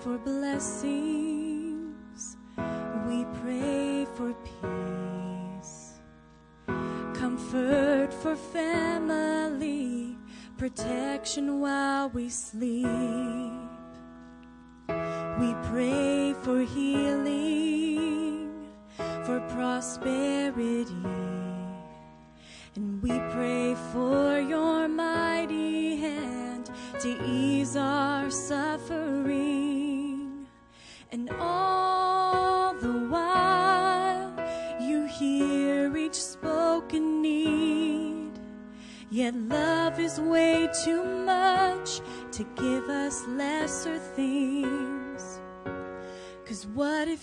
For blessings. We pray for peace. Comfort for family. Protection while we sleep. We pray for healing, for prosperity. And we pray for your mighty hand to ease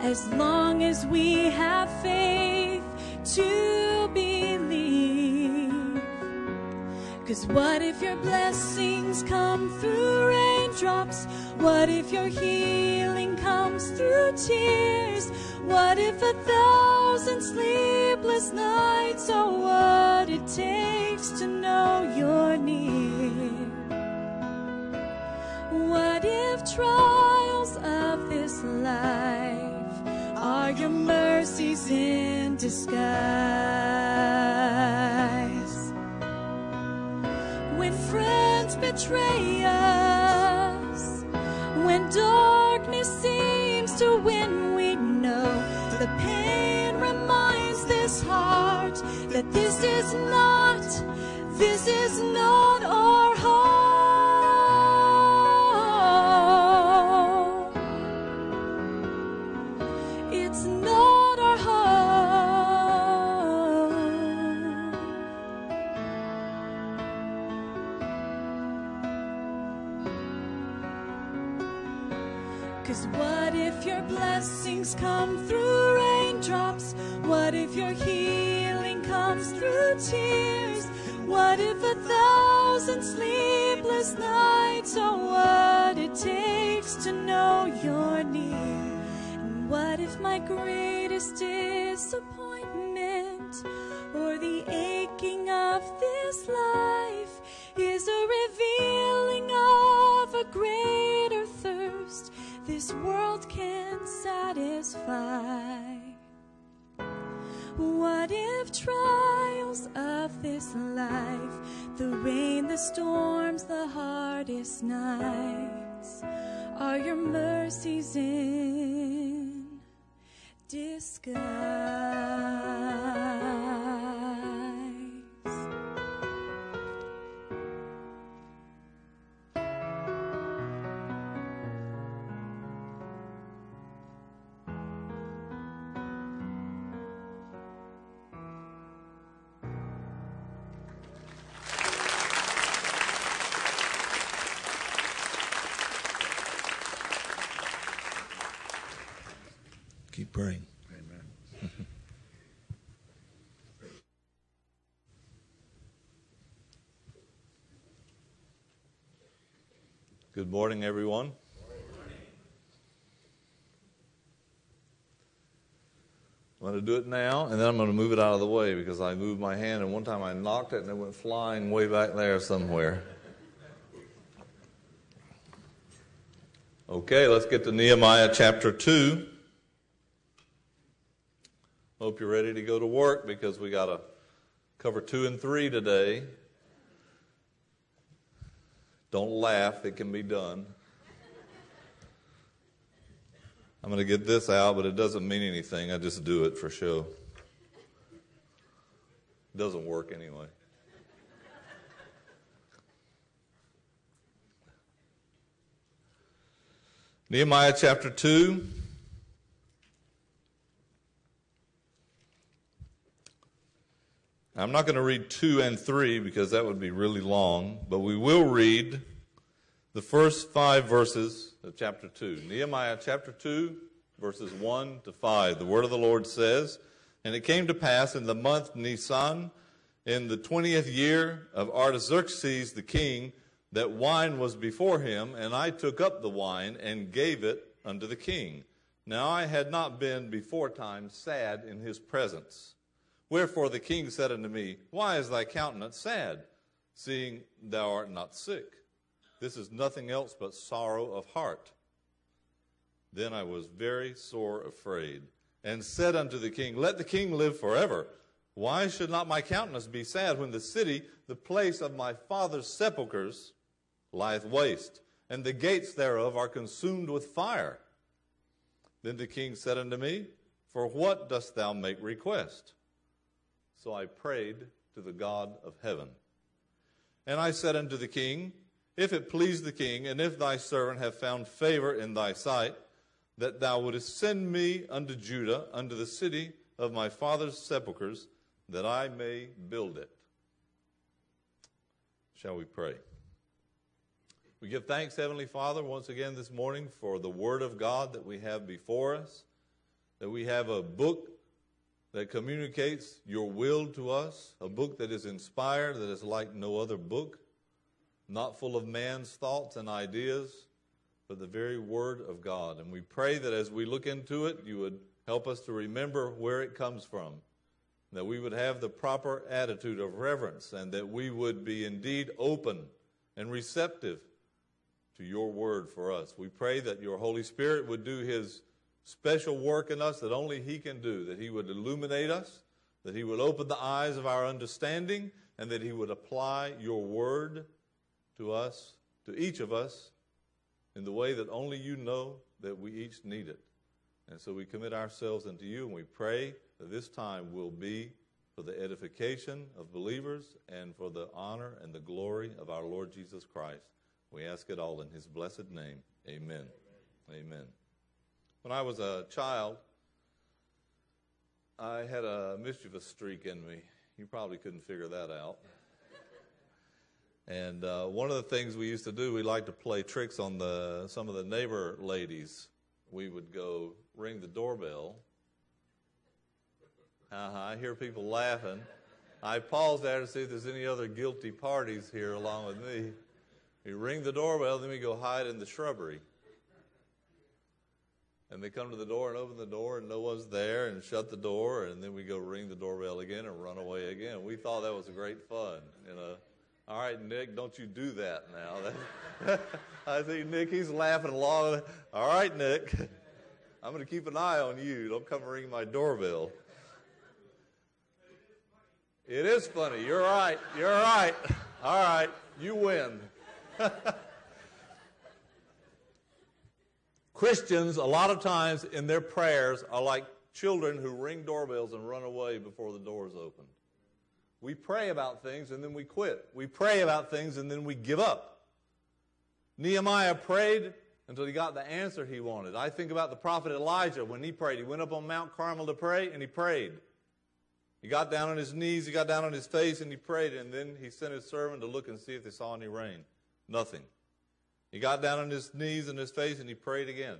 As long as we have faith to believe. Cause what if your blessings come through raindrops? What if your healing comes through tears? What if a thousand sleepless nights are what it takes to know you're near? What if trials of this life are your mercies in disguise? When friends betray us, when darkness seems to win, we know the pain reminds this heart that this is not, come through raindrops? What if your healing comes through tears? What if a thousand sleepless nights are what it takes to know you're near? And what if my greatest disappointment or the aching of this life is a revealing of a thirst this world can satisfy? What if trials of this life, the rain, the storms, the hardest nights, are your mercies in disguise? Morning, everyone. I'm going to do it now, and then I'm going to move it out of the way because I moved my hand, and one time I knocked it and it went flying way back there somewhere. Okay, let's get to Nehemiah chapter 2. Hope you're ready to go to work because we got to cover 2 and 3 today. Don't laugh, it can be done. I'm going to get this out, but it doesn't mean anything. I just do it for show. It doesn't work anyway. Nehemiah chapter 2. I'm not going to read 2 and 3 because that would be really long, but we will read the first five verses of chapter 2. Nehemiah chapter 2, verses 1 to 5. The word of the Lord says, And it came to pass in the month Nisan, in the 20th year of Artaxerxes the king, that wine was before him, and I took up the wine and gave it unto the king. Now I had not been before time sad in his presence. Wherefore the king said unto me, Why is thy countenance sad, seeing thou art not sick? This is nothing else but sorrow of heart. Then I was very sore afraid, and said unto the king, Let the king live forever. Why should not my countenance be sad when the city, the place of my father's sepulchres, lieth waste, and the gates thereof are consumed with fire. Then the king said unto me, For what dost thou make request? So I prayed to the God of heaven. And I said unto the king, If it please the king, and if thy servant have found favor in thy sight, that thou wouldest send me unto Judah, unto the city of my father's sepulchres, that I may build it. Shall we pray? We give thanks, Heavenly Father, once again this morning for the Word of God that we have before us, that we have a book that communicates your will to us, a book that is inspired, that is like no other book, not full of man's thoughts and ideas, but the very Word of God. And we pray that as we look into it, you would help us to remember where it comes from, that we would have the proper attitude of reverence, and that we would be indeed open and receptive to your word for us. We pray that your Holy Spirit would do his special work in us that only he can do, that he would illuminate us, that he would open the eyes of our understanding, and that he would apply your word to us, to each of us, in the way that only you know that we each need it. And so we commit ourselves unto you, and we pray that this time will be for the edification of believers and for the honor and the glory of our Lord Jesus Christ. We ask it all in his blessed name. Amen. Amen. Amen. When I was a child, I had a mischievous streak in me. You probably couldn't figure that out. And uh, one of the things we used to do, we liked to play tricks on the some of the neighbor ladies. We would go ring the doorbell. Uh-huh, I hear people laughing. I pause there to see if there's any other guilty parties here along with me. We ring the doorbell, then we go hide in the shrubbery. And they come to the door and open the door, and no one's there, and shut the door, and then we go ring the doorbell again and run away again. We thought that was great fun, you know. All right, Nick, don't you do that now. I see Nick, he's laughing along. All right, Nick, I'm going to keep an eye on you. Don't come ring my doorbell. It is funny. You're right. You're right. All right, you win. Christians, a lot of times in their prayers, are like children who ring doorbells and run away before the door is opened. We pray about things and then we quit. We pray about things and then we give up. Nehemiah prayed until he got the answer he wanted. I think about the prophet Elijah when he prayed. He went up on Mount Carmel to pray and he prayed. He got down on his knees, he got down on his face, and he prayed, and then he sent his servant to look and see if they saw any rain. Nothing. He got down on his knees and his face and he prayed again.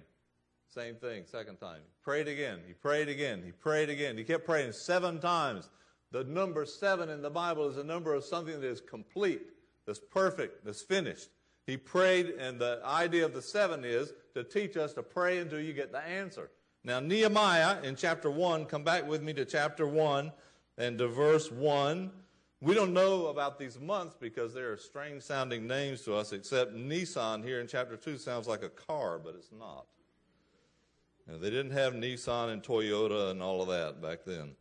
Same thing, second time. He prayed again. He prayed again. He prayed again. He kept praying seven times. The number seven in the Bible is a number of something that is complete, that's perfect, that's finished. He prayed, and the idea of the seven is to teach us to pray until you get the answer. Now, Nehemiah in chapter 1, come back with me to chapter 1 and to verse 1. We don't know about these months because they are strange sounding names to us, except Nissan here in chapter 2 sounds like a car, but it's not. They didn't have Nissan and Toyota and all of that back then.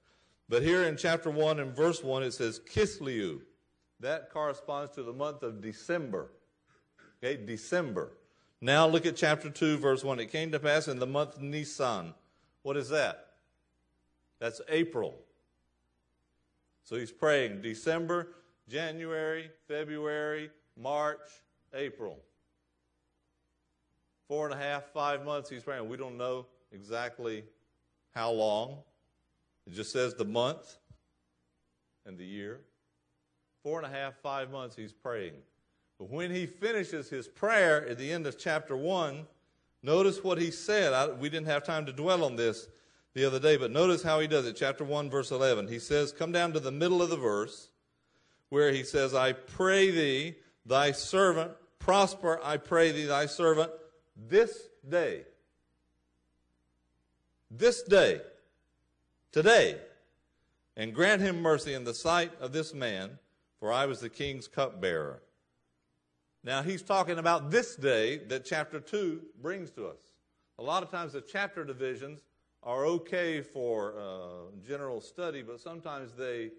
But here in chapter 1 and verse 1, it says Kislev. That corresponds to the month of December. Okay, December. Now look at chapter 2, verse 1. It came to pass in the month Nisan. What is that? That's April. So he's praying December, January, February, March, April. Four and a half, five months he's praying. We don't know exactly how long. It just says the month and the year. Four and a half, five months he's praying. But when he finishes his prayer at the end of chapter 1, notice what he said. I, we didn't have time to dwell on this the other day, but notice how he does it. Chapter 1, verse 11. He says, Come down to the middle of the verse where he says, I pray thee, thy servant, prosper, I pray thee, thy servant, this day. This day, today, and grant him mercy in the sight of this man, for I was the king's cupbearer. Now he's talking about this day that chapter 2 brings to us. A lot of times the chapter divisions are okay for uh, general study, but sometimes they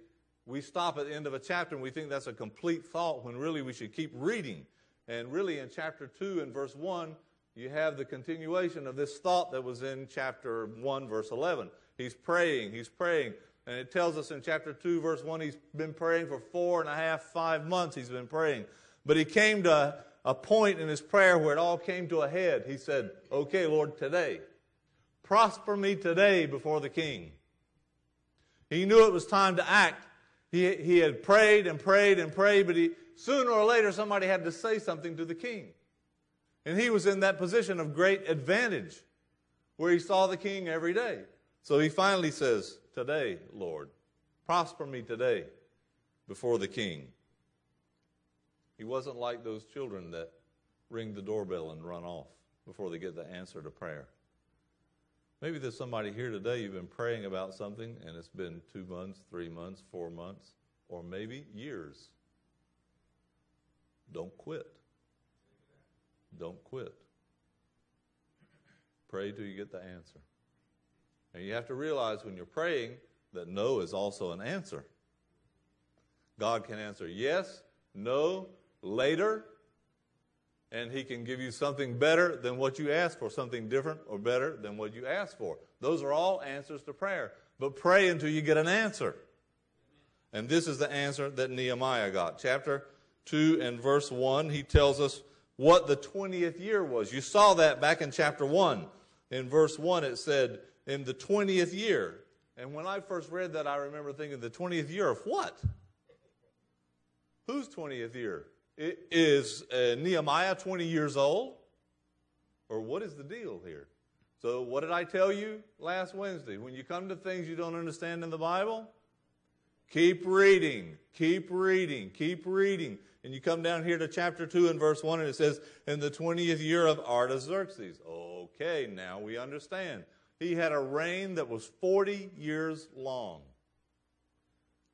we stop at the end of a chapter and we think that's a complete thought when really we should keep reading. And really, in chapter 2 and verse 1, you have the continuation of this thought that was in chapter 1, verse 11. He's praying, he's praying. And it tells us in chapter 2, verse 1, he's been praying for four and a half, five months. He's been praying. But he came to a point in his prayer where it all came to a head. He said, Okay, Lord, today. Prosper me today before the king. He knew it was time to act. He, he had prayed and prayed and prayed, but he, sooner or later somebody had to say something to the king. And he was in that position of great advantage where he saw the king every day. So he finally says, Today, Lord, prosper me today before the king. He wasn't like those children that ring the doorbell and run off before they get the answer to prayer. Maybe there's somebody here today, you've been praying about something and it's been two months, three months, four months, or maybe years. Don't quit. Don't quit. Pray till you get the answer. And you have to realize when you're praying that no is also an answer. God can answer yes, no, later, and He can give you something better than what you asked for, something different or better than what you asked for. Those are all answers to prayer. But pray until you get an answer. And this is the answer that Nehemiah got. Chapter 2 and verse 1, he tells us what the 20th year was. You saw that back in chapter 1. In verse 1, it said, in the 20th year. And when I first read that, I remember thinking, the 20th year of what? Whose 20th year? Is uh, Nehemiah 20 years old? Or what is the deal here? So, what did I tell you last Wednesday? When you come to things you don't understand in the Bible, keep reading, keep reading, keep reading. And you come down here to chapter 2 and verse 1, and it says, In the 20th year of Artaxerxes. Okay, now we understand. He had a reign that was 40 years long.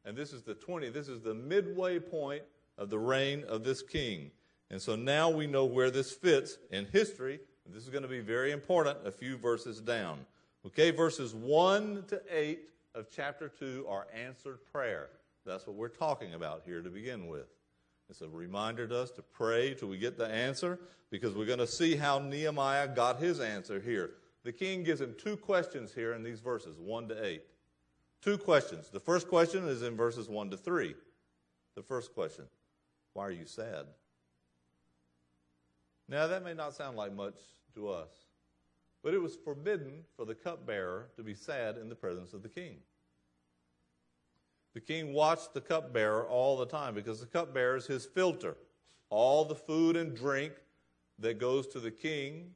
And this is the 20, this is the midway point of the reign of this king. And so now we know where this fits in history. This is going to be very important a few verses down. Okay, verses 1 to 8 of chapter 2 are answered prayer. That's what we're talking about here to begin with. It's a reminder to us to pray till we get the answer because we're going to see how Nehemiah got his answer here the king gives him two questions here in these verses, 1 to 8. Two questions. The first question is in verses 1 to 3. The first question Why are you sad? Now, that may not sound like much to us, but it was forbidden for the cupbearer to be sad in the presence of the king. The king watched the cupbearer all the time because the cupbearer is his filter. All the food and drink that goes to the king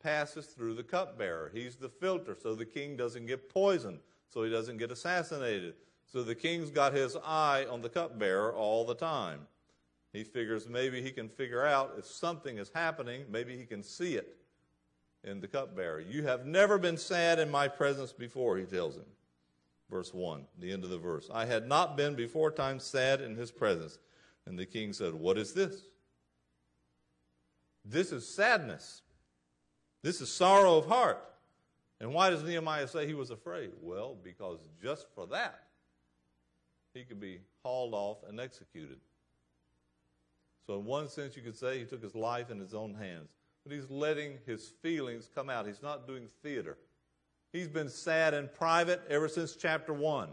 passes through the cupbearer. He's the filter, so the king doesn't get poisoned, so he doesn't get assassinated. So the king's got his eye on the cupbearer all the time. He figures maybe he can figure out if something is happening, maybe he can see it in the cupbearer. You have never been sad in my presence before, he tells him. verse 1, the end of the verse. I had not been before time sad in his presence. And the king said, What is this? This is sadness. This is sorrow of heart. And why does Nehemiah say he was afraid? Well, because just for that, he could be hauled off and executed. So, in one sense, you could say he took his life in his own hands. But he's letting his feelings come out. He's not doing theater. He's been sad in private ever since chapter 1.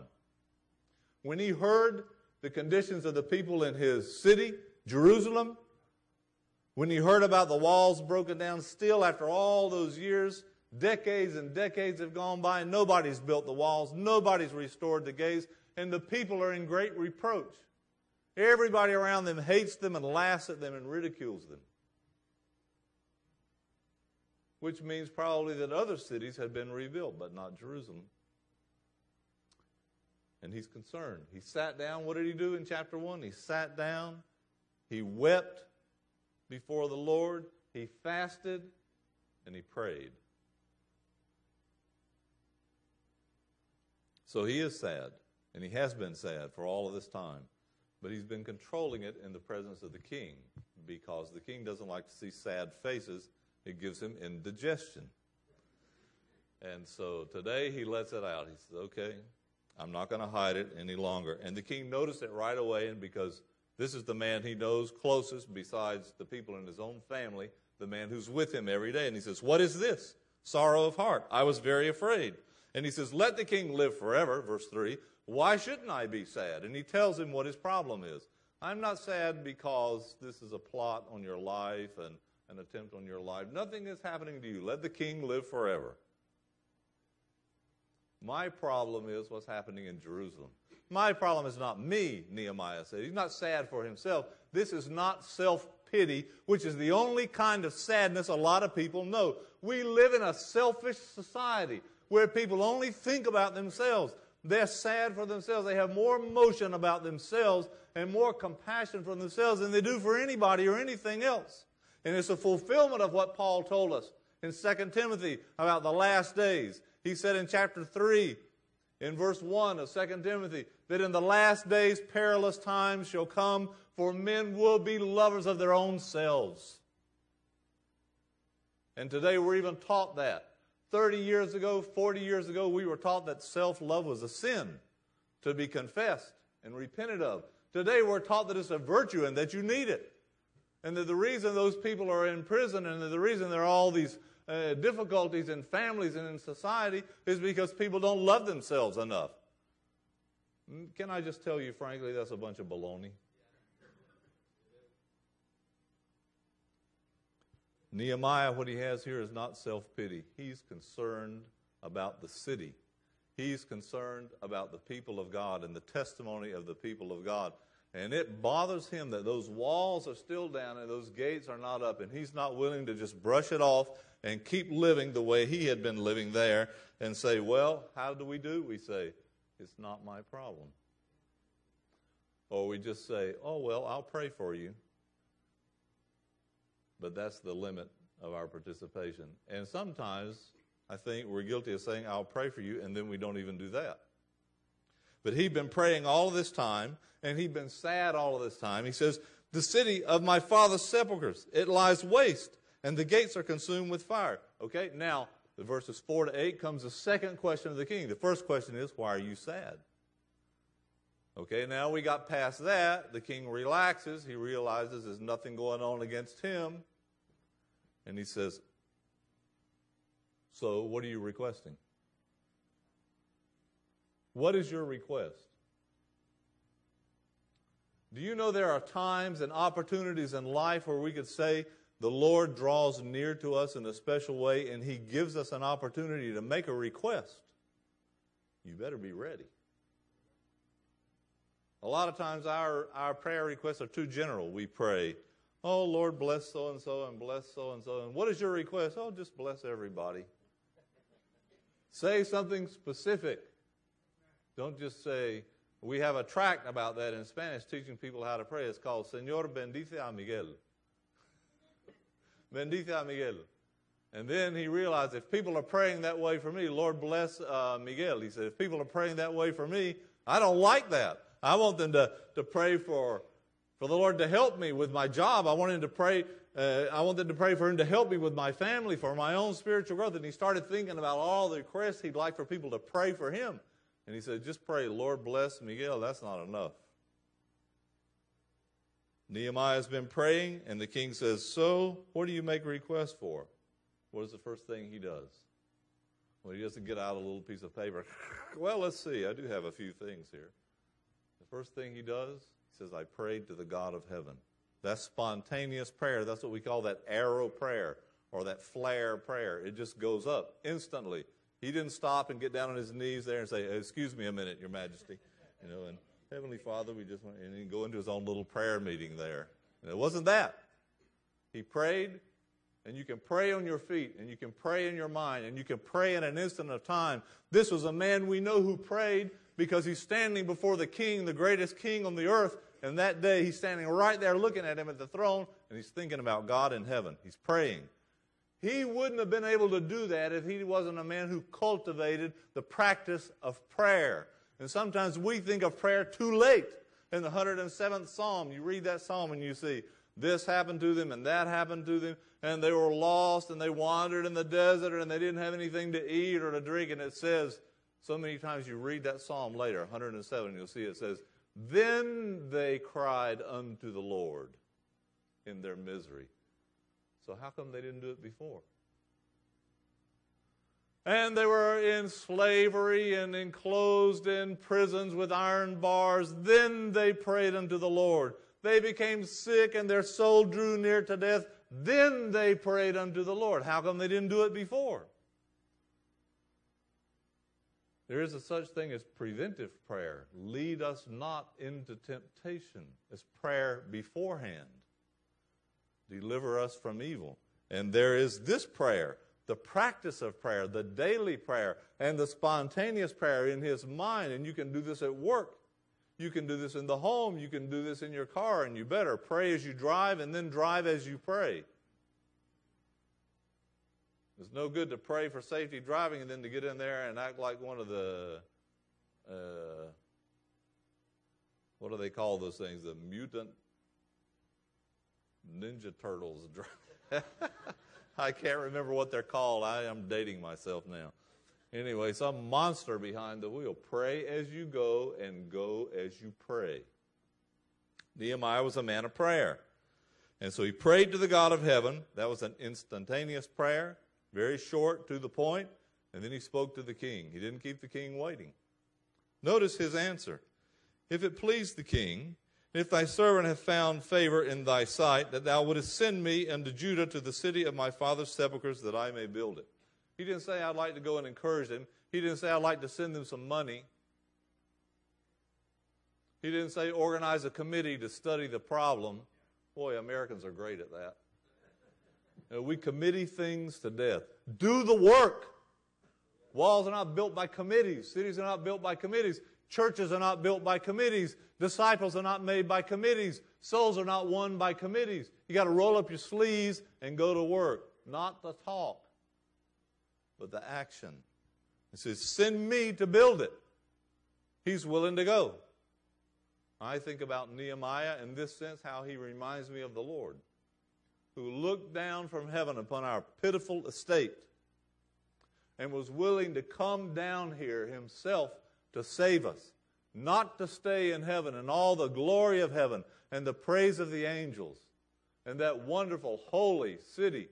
When he heard the conditions of the people in his city, Jerusalem, when he heard about the walls broken down, still after all those years, decades and decades have gone by, nobody's built the walls, nobody's restored the gates, and the people are in great reproach. Everybody around them hates them and laughs at them and ridicules them. Which means probably that other cities had been rebuilt, but not Jerusalem and he's concerned. He sat down. What did he do in chapter 1? He sat down. He wept before the Lord. He fasted and he prayed. So he is sad, and he has been sad for all of this time. But he's been controlling it in the presence of the king because the king doesn't like to see sad faces. It gives him indigestion. And so today he lets it out. He says, okay, I'm not going to hide it any longer. And the king noticed it right away, and because this is the man he knows closest, besides the people in his own family, the man who's with him every day. And he says, What is this? Sorrow of heart. I was very afraid. And he says, Let the king live forever, verse 3. Why shouldn't I be sad? And he tells him what his problem is. I'm not sad because this is a plot on your life and an attempt on your life. Nothing is happening to you. Let the king live forever. My problem is what's happening in Jerusalem. My problem is not me, Nehemiah said. He's not sad for himself. This is not self pity, which is the only kind of sadness a lot of people know. We live in a selfish society where people only think about themselves. They're sad for themselves. They have more emotion about themselves and more compassion for themselves than they do for anybody or anything else. And it's a fulfillment of what Paul told us in 2 Timothy about the last days. He said in chapter 3, in verse 1 of 2 Timothy, that in the last days perilous times shall come, for men will be lovers of their own selves. And today we're even taught that. 30 years ago, 40 years ago, we were taught that self love was a sin to be confessed and repented of. Today we're taught that it's a virtue and that you need it. And that the reason those people are in prison and that the reason there are all these uh, difficulties in families and in society is because people don't love themselves enough. Mm, can I just tell you, frankly, that's a bunch of baloney? Nehemiah, what he has here is not self pity. He's concerned about the city. He's concerned about the people of God and the testimony of the people of God. And it bothers him that those walls are still down and those gates are not up, and he's not willing to just brush it off and keep living the way he had been living there and say, Well, how do we do? We say, It's not my problem. Or we just say, Oh, well, I'll pray for you. But that's the limit of our participation. And sometimes I think we're guilty of saying, I'll pray for you, and then we don't even do that. But he'd been praying all this time, and he'd been sad all of this time. He says, The city of my father's sepulchres, it lies waste, and the gates are consumed with fire. Okay, now, the verses 4 to 8 comes the second question of the king. The first question is, Why are you sad? Okay, now we got past that. The king relaxes. He realizes there's nothing going on against him. And he says, So, what are you requesting? What is your request? Do you know there are times and opportunities in life where we could say the Lord draws near to us in a special way and He gives us an opportunity to make a request? You better be ready. A lot of times our, our prayer requests are too general. We pray, Oh, Lord, bless so and so and bless so and so. And what is your request? Oh, just bless everybody. Say something specific. Don't just say, we have a tract about that in Spanish teaching people how to pray. It's called Señor bendice a Miguel. bendice a Miguel. And then he realized if people are praying that way for me, Lord bless uh, Miguel. He said, if people are praying that way for me, I don't like that. I want them to, to pray for, for the Lord to help me with my job. I want him to pray. Uh, I want them to pray for him to help me with my family, for my own spiritual growth. And he started thinking about all the requests he'd like for people to pray for him. And he said, just pray, Lord bless Miguel. That's not enough. Nehemiah has been praying, and the king says, So, what do you make a request for? What is the first thing he does? Well, he doesn't get out a little piece of paper. well, let's see. I do have a few things here. The first thing he does, he says, I prayed to the God of heaven. That's spontaneous prayer. That's what we call that arrow prayer or that flare prayer. It just goes up instantly. He didn't stop and get down on his knees there and say, Excuse me a minute, Your Majesty. You know, and Heavenly Father, we just want, and he go into his own little prayer meeting there. And it wasn't that. He prayed, and you can pray on your feet, and you can pray in your mind, and you can pray in an instant of time. This was a man we know who prayed because he's standing before the king, the greatest king on the earth, and that day he's standing right there looking at him at the throne, and he's thinking about God in heaven. He's praying. He wouldn't have been able to do that if he wasn't a man who cultivated the practice of prayer. And sometimes we think of prayer too late. In the 107th Psalm, you read that psalm and you see this happened to them and that happened to them, and they were lost and they wandered in the desert and they didn't have anything to eat or to drink. And it says, so many times you read that psalm later, 107, you'll see it says, Then they cried unto the Lord in their misery. So how come they didn't do it before? and they were in slavery and enclosed in prisons with iron bars. Then they prayed unto the Lord. They became sick and their soul drew near to death. Then they prayed unto the Lord. How come they didn't do it before? There is a such thing as preventive prayer. Lead us not into temptation. It's prayer beforehand. Deliver us from evil. And there is this prayer the practice of prayer, the daily prayer, and the spontaneous prayer in his mind. And you can do this at work. You can do this in the home. You can do this in your car. And you better pray as you drive and then drive as you pray. It's no good to pray for safety driving and then to get in there and act like one of the, uh, what do they call those things? The mutant Ninja Turtles. I can't remember what they're called. I am dating myself now. Anyway, some monster behind the wheel. Pray as you go and go as you pray. Nehemiah was a man of prayer. And so he prayed to the God of heaven. That was an instantaneous prayer, very short, to the. And then he spoke to the king. He didn't keep the king waiting. Notice his answer. If it please the king, if thy servant have found favor in thy sight, that thou wouldest send me unto Judah to the city of my father's sepulchres, that I may build it. He didn't say, I'd like to go and encourage them. He didn't say, I'd like to send them some money. He didn't say, organize a committee to study the problem. Boy, Americans are great at that. You we committee things to death. Do the work. Walls are not built by committees, cities are not built by committees. Churches are not built by committees. Disciples are not made by committees. Souls are not won by committees. You got to roll up your sleeves and go to work. Not the talk, but the action. He says, Send me to build it. He's willing to go. I think about Nehemiah in this sense, how he reminds me of the Lord, who looked down from heaven upon our pitiful estate and was willing to come down here himself to save us, not to stay in heaven and all the glory of heaven and the praise of the angels and that wonderful holy city,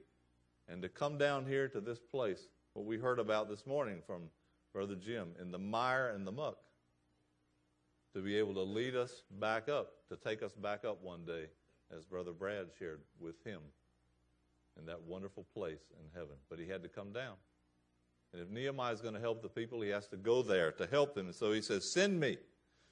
and to come down here to this place, what we heard about this morning from Brother Jim, in the mire and the muck, to be able to lead us back up, to take us back up one day, as Brother Brad shared with him in that wonderful place in heaven. But he had to come down. And if Nehemiah is going to help the people, he has to go there to help them. And so he says, Send me.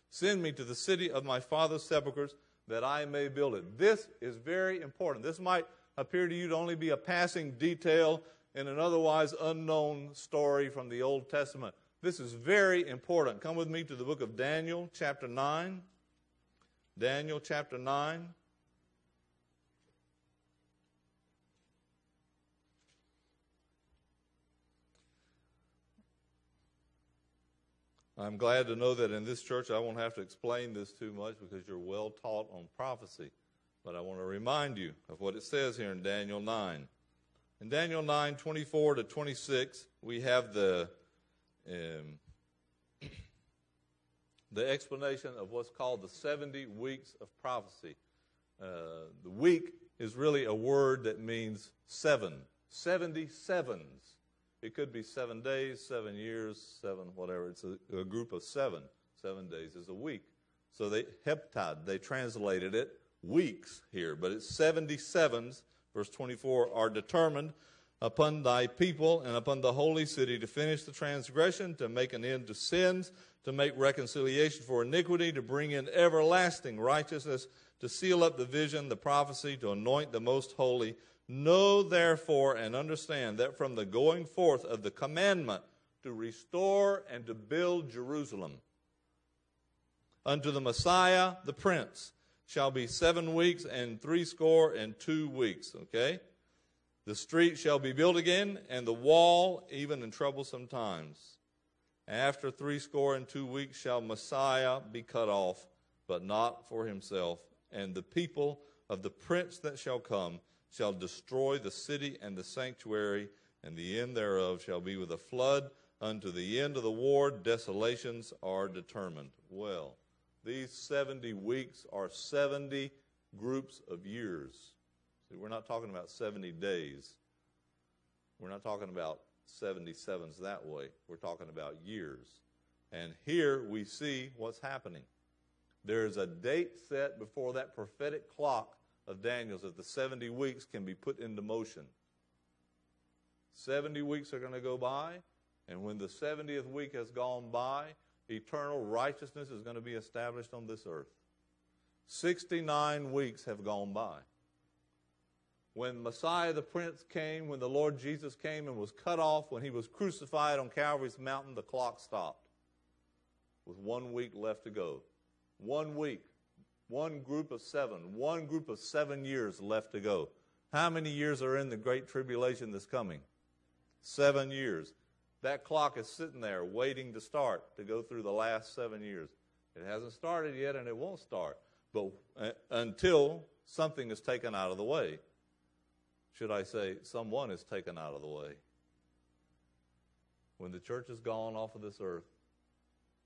Send me to the city of my father's sepulchres that I may build it. This is very important. This might appear to you to only be a passing detail in an otherwise unknown story from the Old Testament. This is very important. Come with me to the book of Daniel, chapter 9. Daniel, chapter 9. I'm glad to know that in this church I won't have to explain this too much because you're well taught on prophecy. But I want to remind you of what it says here in Daniel 9. In Daniel 9, 24 to 26, we have the, um, the explanation of what's called the 70 weeks of prophecy. Uh, the week is really a word that means seven, 70 sevens. It could be seven days, seven years, seven whatever. It's a, a group of seven. Seven days is a week. So they heptad, they translated it weeks here, but it's 77s, verse 24, are determined upon thy people and upon the holy city to finish the transgression, to make an end to sins, to make reconciliation for iniquity, to bring in everlasting righteousness, to seal up the vision, the prophecy, to anoint the most holy, Know therefore and understand that from the going forth of the commandment to restore and to build Jerusalem unto the Messiah, the Prince, shall be seven weeks and threescore and two weeks. Okay? The street shall be built again, and the wall even in troublesome times. After threescore and two weeks shall Messiah be cut off, but not for himself, and the people of the prince that shall come shall destroy the city and the sanctuary, and the end thereof shall be with a flood. Unto the end of the war, desolations are determined. Well, these 70 weeks are 70 groups of years. See, we're not talking about 70 days. We're not talking about 77s that way. We're talking about years. And here we see what's happening. There is a date set before that prophetic clock of Daniel's that the 70 weeks can be put into motion. 70 weeks are going to go by, and when the 70th week has gone by, eternal righteousness is going to be established on this earth. 69 weeks have gone by. When Messiah the Prince came, when the Lord Jesus came and was cut off, when he was crucified on Calvary's mountain, the clock stopped with one week left to go. One week. One group of seven, one group of seven years left to go. How many years are in the Great Tribulation that's coming? Seven years. That clock is sitting there waiting to start to go through the last seven years. It hasn't started yet and it won't start, but uh, until something is taken out of the way. Should I say, someone is taken out of the way. When the church is gone off of this earth,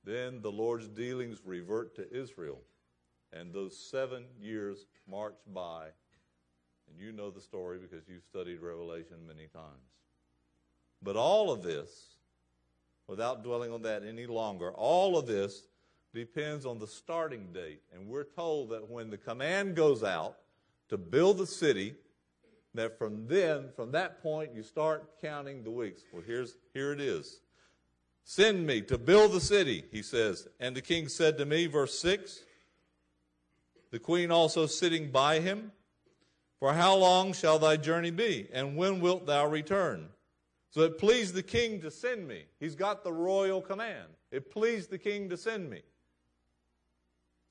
then the Lord's dealings revert to Israel. And those seven years marched by, and you know the story because you've studied Revelation many times. But all of this, without dwelling on that any longer, all of this depends on the starting date. And we're told that when the command goes out to build the city, that from then, from that point, you start counting the weeks. Well, here's, here it is. Send me to build the city, he says. And the king said to me, verse 6, the queen also sitting by him. For how long shall thy journey be? And when wilt thou return? So it pleased the king to send me. He's got the royal command. It pleased the king to send me.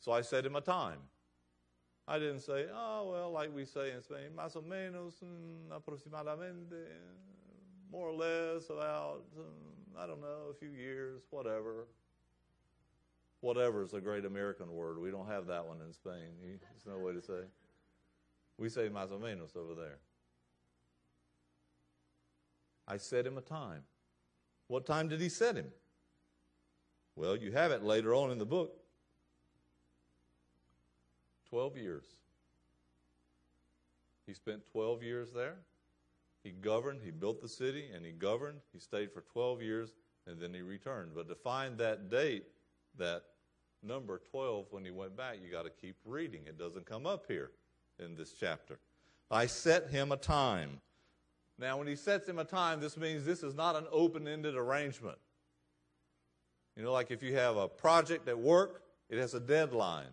So I set him a time. I didn't say, oh, well, like we say in Spain, más o menos, mm, aproximadamente, more or less, about, mm, I don't know, a few years, whatever. Whatever is a great American word. We don't have that one in Spain. There's no way to say. We say más o menos over there. I set him a time. What time did he set him? Well, you have it later on in the book. 12 years. He spent 12 years there. He governed, he built the city, and he governed. He stayed for 12 years, and then he returned. But to find that date, that number 12, when he went back, you got to keep reading. It doesn't come up here in this chapter. I set him a time. Now, when he sets him a time, this means this is not an open ended arrangement. You know, like if you have a project at work, it has a deadline.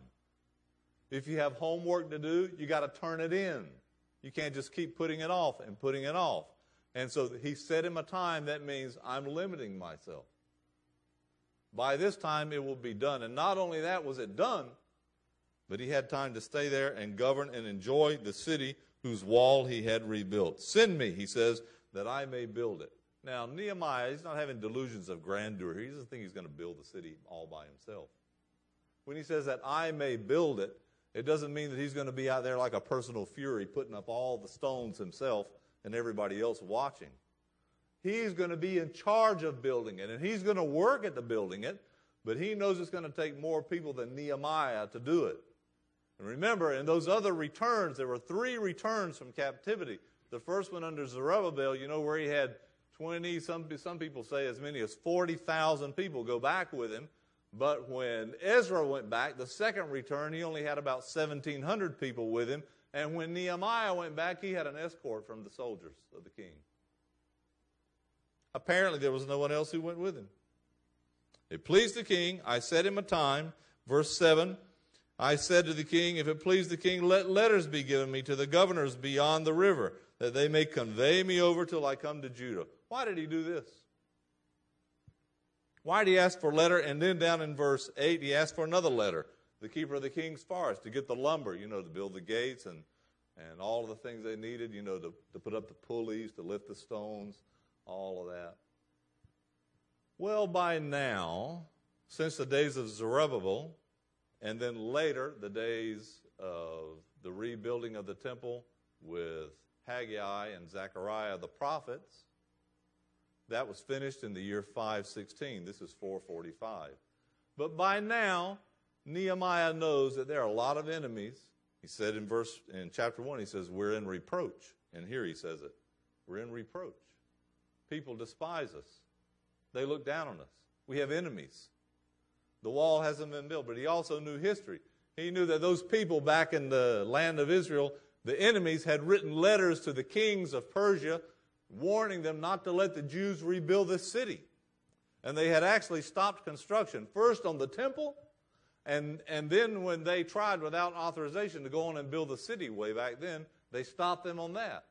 If you have homework to do, you got to turn it in. You can't just keep putting it off and putting it off. And so he set him a time that means I'm limiting myself. By this time it will be done. And not only that was it done, but he had time to stay there and govern and enjoy the city whose wall he had rebuilt. Send me, he says, that I may build it. Now, Nehemiah, he's not having delusions of grandeur. He doesn't think he's going to build the city all by himself. When he says that I may build it, it doesn't mean that he's going to be out there like a personal fury, putting up all the stones himself and everybody else watching. He's going to be in charge of building it, and he's going to work at the building it, but he knows it's going to take more people than Nehemiah to do it. And remember, in those other returns, there were three returns from captivity. The first one under Zerubbabel, you know, where he had 20, some, some people say as many as 40,000 people go back with him. But when Ezra went back, the second return, he only had about 1,700 people with him. And when Nehemiah went back, he had an escort from the soldiers of the king. Apparently, there was no one else who went with him. It pleased the king. I set him a time. Verse 7 I said to the king, If it please the king, let letters be given me to the governors beyond the river, that they may convey me over till I come to Judah. Why did he do this? Why did he ask for a letter? And then down in verse 8, he asked for another letter. The keeper of the king's forest to get the lumber, you know, to build the gates and, and all the things they needed, you know, to, to put up the pulleys, to lift the stones, all of that. Well, by now, since the days of Zerubbabel, and then later the days of the rebuilding of the temple with Haggai and Zechariah the prophets, that was finished in the year 516. This is 445. But by now, Nehemiah knows that there are a lot of enemies. He said in verse in chapter 1 he says we're in reproach. And here he says it. We're in reproach. People despise us. They look down on us. We have enemies. The wall hasn't been built, but he also knew history. He knew that those people back in the land of Israel, the enemies had written letters to the kings of Persia warning them not to let the Jews rebuild the city. And they had actually stopped construction, first on the temple, and, and then when they tried without authorization to go on and build the city way back then, they stopped them on that.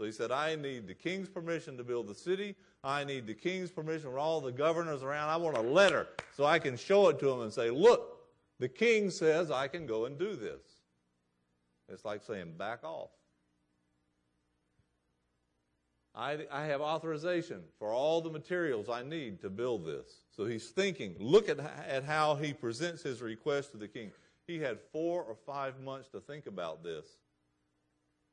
So he said, I need the king's permission to build the city. I need the king's permission from all the governors around. I want a letter so I can show it to them and say, look, the king says I can go and do this. It's like saying, back off. I, I have authorization for all the materials I need to build this. So he's thinking, look at, at how he presents his request to the king. He had four or five months to think about this.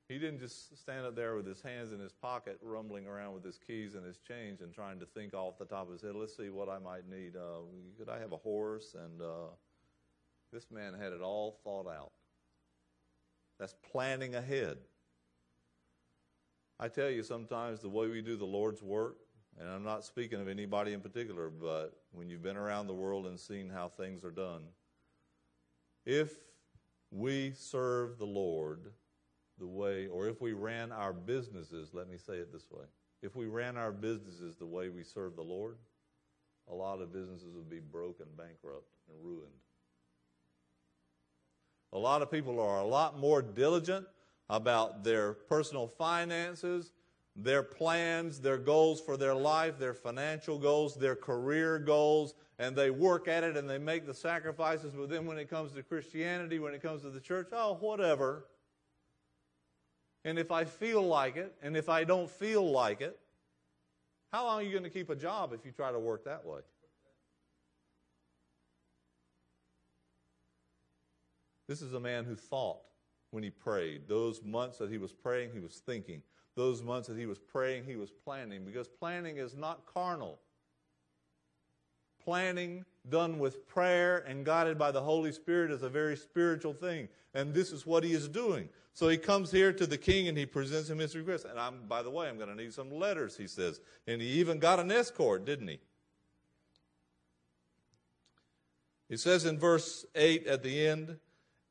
He didn't just stand up there with his hands in his pocket, rumbling around with his keys and his change and trying to think off the top of his head, let's see what I might need. Uh, could I have a horse? And uh, this man had it all thought out. That's planning ahead. I tell you, sometimes the way we do the Lord's work, and I'm not speaking of anybody in particular, but when you've been around the world and seen how things are done, if we serve the Lord, the way, or if we ran our businesses, let me say it this way if we ran our businesses the way we serve the Lord, a lot of businesses would be broken, bankrupt, and ruined. A lot of people are a lot more diligent about their personal finances, their plans, their goals for their life, their financial goals, their career goals, and they work at it and they make the sacrifices. But then when it comes to Christianity, when it comes to the church, oh, whatever. And if I feel like it, and if I don't feel like it, how long are you going to keep a job if you try to work that way? This is a man who thought when he prayed. Those months that he was praying, he was thinking. Those months that he was praying, he was planning. Because planning is not carnal. Planning done with prayer and guided by the Holy Spirit is a very spiritual thing. And this is what he is doing. So he comes here to the king and he presents him his request. And I'm, by the way, I'm going to need some letters, he says. And he even got an escort, didn't he? He says in verse 8 at the end,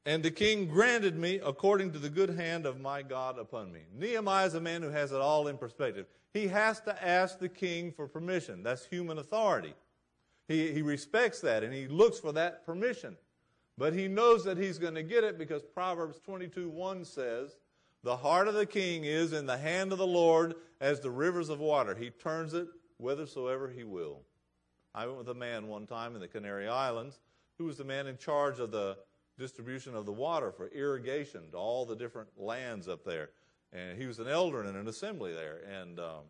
and the king granted me according to the good hand of my God upon me. Nehemiah is a man who has it all in perspective. He has to ask the king for permission. That's human authority. He, he respects that and he looks for that permission. But he knows that he's going to get it because Proverbs 22 1 says, The heart of the king is in the hand of the Lord as the rivers of water. He turns it whithersoever he will. I went with a man one time in the Canary Islands who was the man in charge of the distribution of the water for irrigation to all the different lands up there. And he was an elder in an assembly there. And um,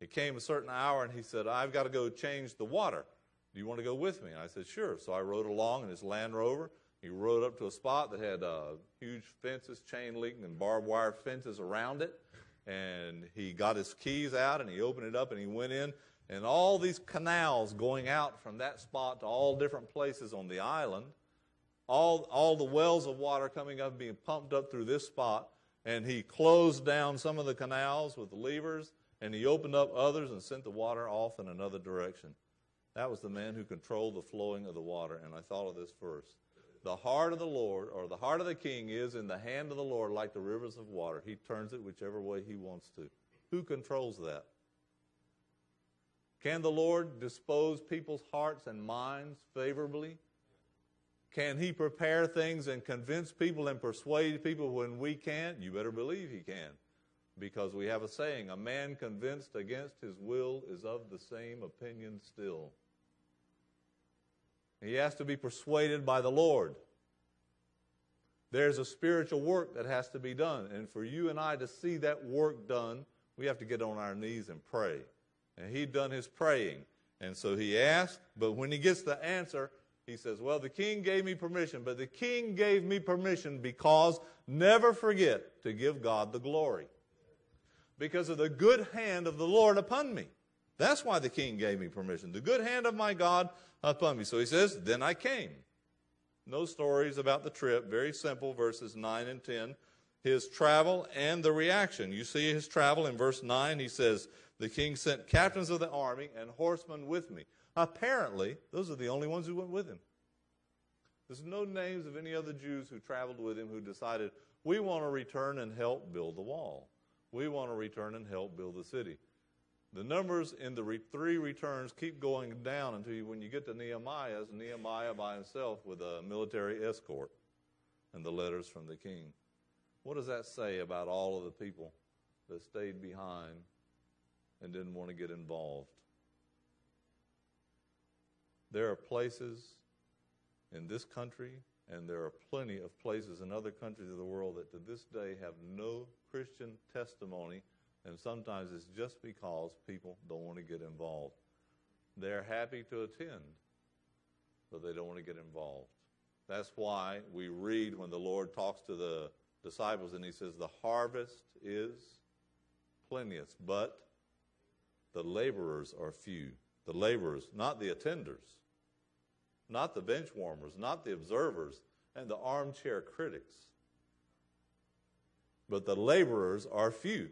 It came a certain hour, and he said, I've got to go change the water. Do you want to go with me? And I said, Sure. So I rode along in his Land Rover. He rode up to a spot that had uh, huge fences, chain link, and barbed wire fences around it. And he got his keys out and he opened it up and he went in. And all these canals going out from that spot to all different places on the island, all, all the wells of water coming up being pumped up through this spot. And he closed down some of the canals with the levers and he opened up others and sent the water off in another direction. That was the man who controlled the flowing of the water. And I thought of this verse. The heart of the Lord, or the heart of the king, is in the hand of the Lord like the rivers of water. He turns it whichever way he wants to. Who controls that? Can the Lord dispose people's hearts and minds favorably? Can He prepare things and convince people and persuade people when we can't? You better believe He can. Because we have a saying a man convinced against his will is of the same opinion still. He has to be persuaded by the Lord. There's a spiritual work that has to be done. And for you and I to see that work done, we have to get on our knees and pray. And he'd done his praying. And so he asked, but when he gets the answer, he says, Well, the king gave me permission, but the king gave me permission because never forget to give God the glory. Because of the good hand of the Lord upon me. That's why the king gave me permission. The good hand of my God upon me. So he says, Then I came. No stories about the trip. Very simple, verses 9 and 10. His travel and the reaction. You see his travel in verse 9. He says, The king sent captains of the army and horsemen with me. Apparently, those are the only ones who went with him. There's no names of any other Jews who traveled with him who decided, We want to return and help build the wall. We want to return and help build the city. The numbers in the re- three returns keep going down until you, when you get to Nehemiah's, Nehemiah by himself with a military escort and the letters from the king. What does that say about all of the people that stayed behind and didn't want to get involved? There are places in this country, and there are plenty of places in other countries of the world that to this day have no Christian testimony and sometimes it's just because people don't want to get involved. They're happy to attend, but they don't want to get involved. That's why we read when the Lord talks to the disciples and he says, The harvest is plenteous, but the laborers are few. The laborers, not the attenders, not the bench warmers, not the observers, and the armchair critics. But the laborers are few.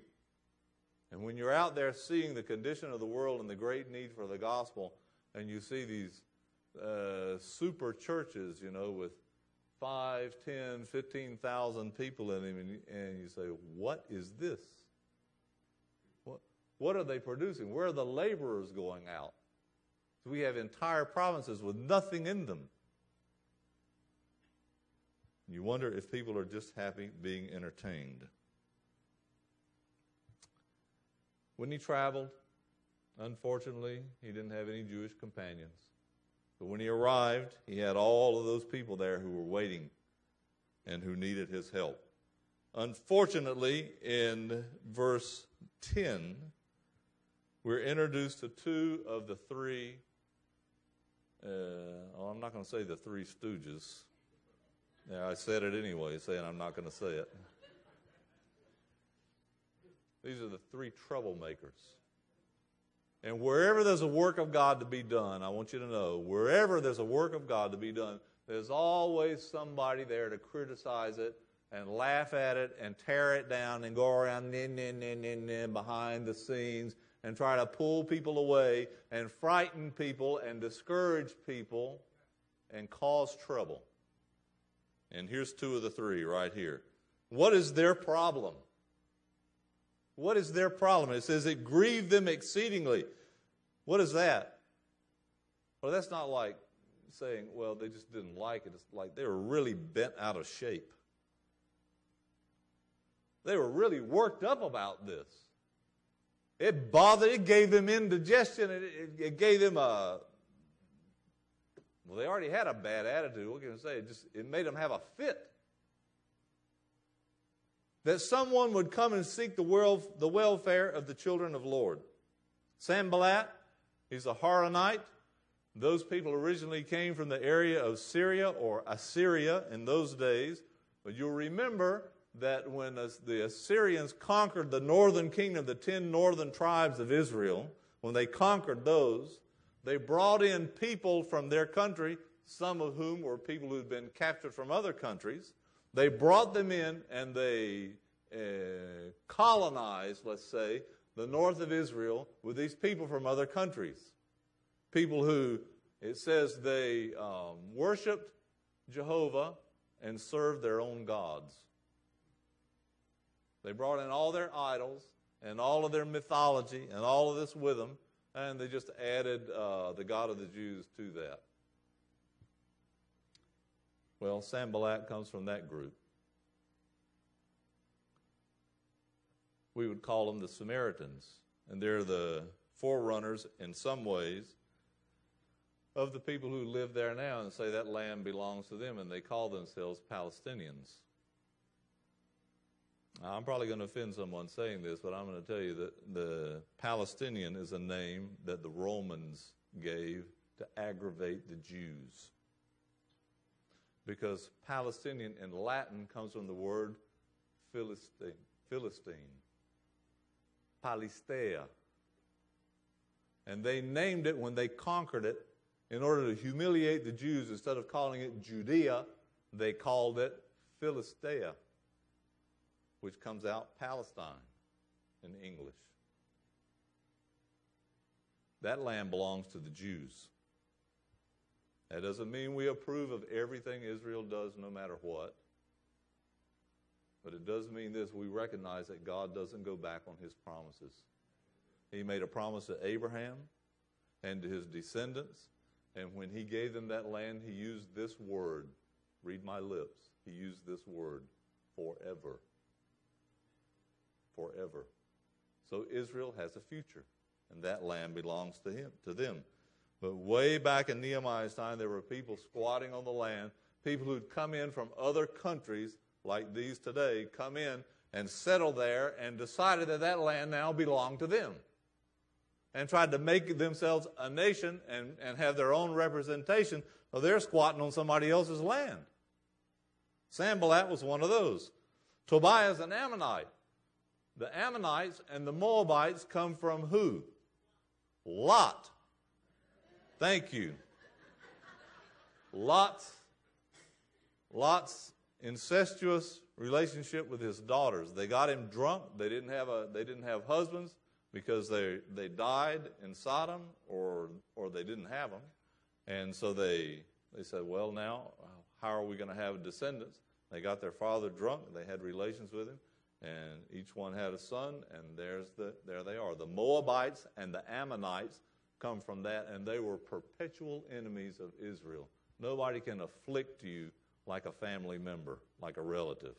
And when you're out there seeing the condition of the world and the great need for the gospel, and you see these uh, super churches, you know, with five, ten, fifteen thousand people in them, and you, and you say, what is this? What, what are they producing? Where are the laborers going out? We have entire provinces with nothing in them. You wonder if people are just happy being entertained. When he traveled, unfortunately, he didn't have any Jewish companions. But when he arrived, he had all of those people there who were waiting and who needed his help. Unfortunately, in verse 10, we're introduced to two of the three, uh, well, I'm not going to say the three stooges. Yeah, I said it anyway, saying I'm not going to say it. These are the three troublemakers. And wherever there's a work of God to be done, I want you to know, wherever there's a work of God to be done, there's always somebody there to criticize it and laugh at it and tear it down and go around nin, nin, nin, nin, nin, behind the scenes and try to pull people away and frighten people and discourage people and cause trouble. And here's two of the three right here. What is their problem? What is their problem? It says it grieved them exceedingly. What is that? Well, that's not like saying, well, they just didn't like it. It's like they were really bent out of shape. They were really worked up about this. It bothered, it gave them indigestion, it, it, it gave them a, well, they already had a bad attitude. What can I say? It just it made them have a fit that someone would come and seek the, world, the welfare of the children of Lord Sanballat, he's a Horonite. Those people originally came from the area of Syria or Assyria in those days. But you'll remember that when the Assyrians conquered the northern kingdom, the ten northern tribes of Israel, when they conquered those, they brought in people from their country, some of whom were people who had been captured from other countries. They brought them in and they uh, colonized, let's say, the north of Israel with these people from other countries. People who, it says, they um, worshiped Jehovah and served their own gods. They brought in all their idols and all of their mythology and all of this with them, and they just added uh, the God of the Jews to that. Well, Sanballat comes from that group. We would call them the Samaritans, and they're the forerunners in some ways of the people who live there now and say that land belongs to them, and they call themselves Palestinians. I'm probably going to offend someone saying this, but I'm going to tell you that the Palestinian is a name that the Romans gave to aggravate the Jews. Because Palestinian in Latin comes from the word Philistine. Philistine. Palistea. And they named it when they conquered it in order to humiliate the Jews. Instead of calling it Judea, they called it Philistia which comes out Palestine in English. That land belongs to the Jews. That doesn't mean we approve of everything Israel does, no matter what. But it does mean this we recognize that God doesn't go back on his promises. He made a promise to Abraham and to his descendants, and when he gave them that land, he used this word read my lips. He used this word forever forever. So Israel has a future, and that land belongs to him, to them. But way back in Nehemiah's time, there were people squatting on the land, people who'd come in from other countries like these today, come in and settle there and decided that that land now belonged to them. And tried to make themselves a nation and, and have their own representation. Well, they're squatting on somebody else's land. Sanballat was one of those. Tobiah is an Ammonite. The Ammonites and the Moabites come from who? Lot. Thank you. Lot's, Lot's incestuous relationship with his daughters. They got him drunk. They didn't have, a, they didn't have husbands because they, they died in Sodom or, or they didn't have them. And so they, they said, well, now, how are we going to have descendants? They got their father drunk. They had relations with him and each one had a son, and there's the, there they are. The Moabites and the Ammonites come from that, and they were perpetual enemies of Israel. Nobody can afflict you like a family member, like a relative.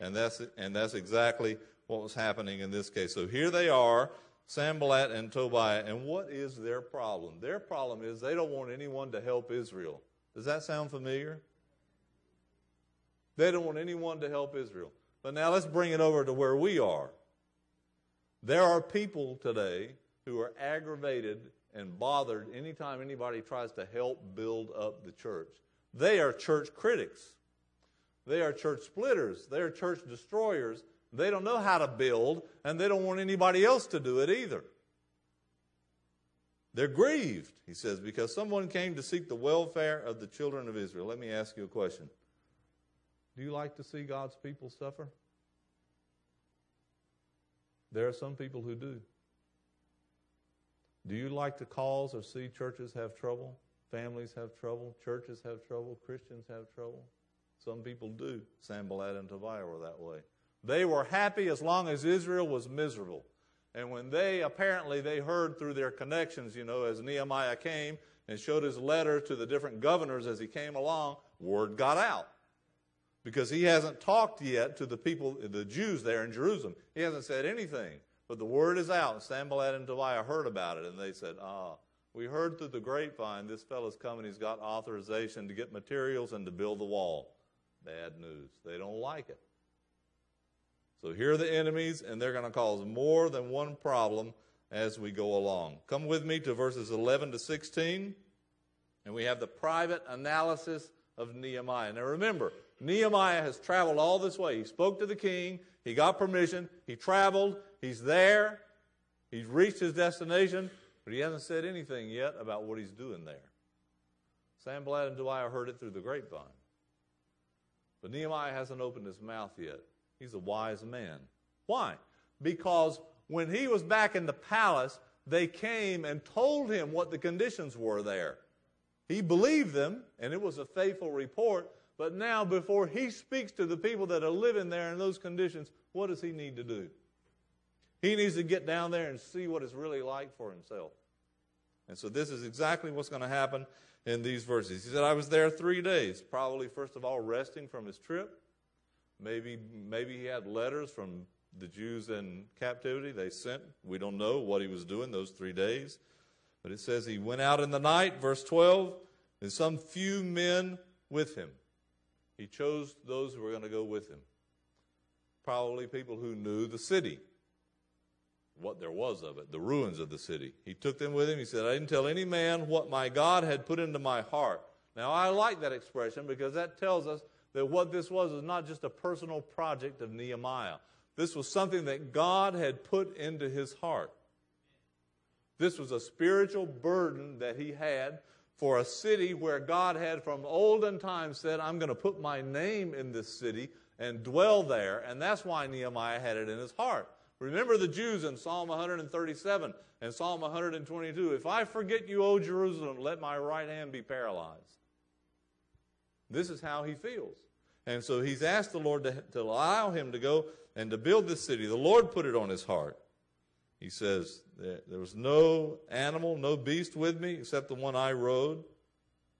And that's, and that's exactly what was happening in this case. So here they are, Sanballat and Tobiah, and what is their problem? Their problem is they don't want anyone to help Israel. Does that sound familiar? They don't want anyone to help Israel. But now let's bring it over to where we are. There are people today who are aggravated and bothered anytime anybody tries to help build up the church. They are church critics. They are church splitters. They are church destroyers. They don't know how to build, and they don't want anybody else to do it either. They're grieved, he says, because someone came to seek the welfare of the children of Israel. Let me ask you a question. Do you like to see God's people suffer? There are some people who do. Do you like to cause or see churches have trouble? Families have trouble? Churches have trouble? Christians have trouble? Some people do. Sanballat and Tobiah were that way. They were happy as long as Israel was miserable. And when they apparently they heard through their connections, you know, as Nehemiah came and showed his letter to the different governors as he came along, word got out because he hasn't talked yet to the people, the Jews there in Jerusalem. He hasn't said anything. But the word is out. Sanballat and Tobiah heard about it, and they said, Ah, we heard through the grapevine this fellow's coming. He's got authorization to get materials and to build the wall. Bad news. They don't like it. So here are the enemies, and they're going to cause more than one problem as we go along. Come with me to verses 11 to 16, and we have the private analysis of Nehemiah. Now remember, Nehemiah has traveled all this way. He spoke to the king, he got permission, he traveled, he's there, he's reached his destination, but he hasn't said anything yet about what he's doing there. Sanballat and Tobiah heard it through the grapevine. But Nehemiah hasn't opened his mouth yet. He's a wise man. Why? Because when he was back in the palace, they came and told him what the conditions were there. He believed them, and it was a faithful report. But now, before he speaks to the people that are living there in those conditions, what does he need to do? He needs to get down there and see what it's really like for himself. And so, this is exactly what's going to happen in these verses. He said, I was there three days, probably, first of all, resting from his trip. Maybe, maybe he had letters from the Jews in captivity. They sent, we don't know what he was doing those three days. But it says he went out in the night, verse 12, and some few men with him. He chose those who were going to go with him. Probably people who knew the city, what there was of it, the ruins of the city. He took them with him. He said, I didn't tell any man what my God had put into my heart. Now, I like that expression because that tells us that what this was is not just a personal project of Nehemiah. This was something that God had put into his heart. This was a spiritual burden that he had for a city where God had from olden times said, I'm going to put my name in this city and dwell there. And that's why Nehemiah had it in his heart. Remember the Jews in Psalm 137 and Psalm 122 If I forget you, O Jerusalem, let my right hand be paralyzed. This is how he feels. And so he's asked the Lord to, to allow him to go and to build this city. The Lord put it on his heart. He says, There was no animal, no beast with me except the one I rode.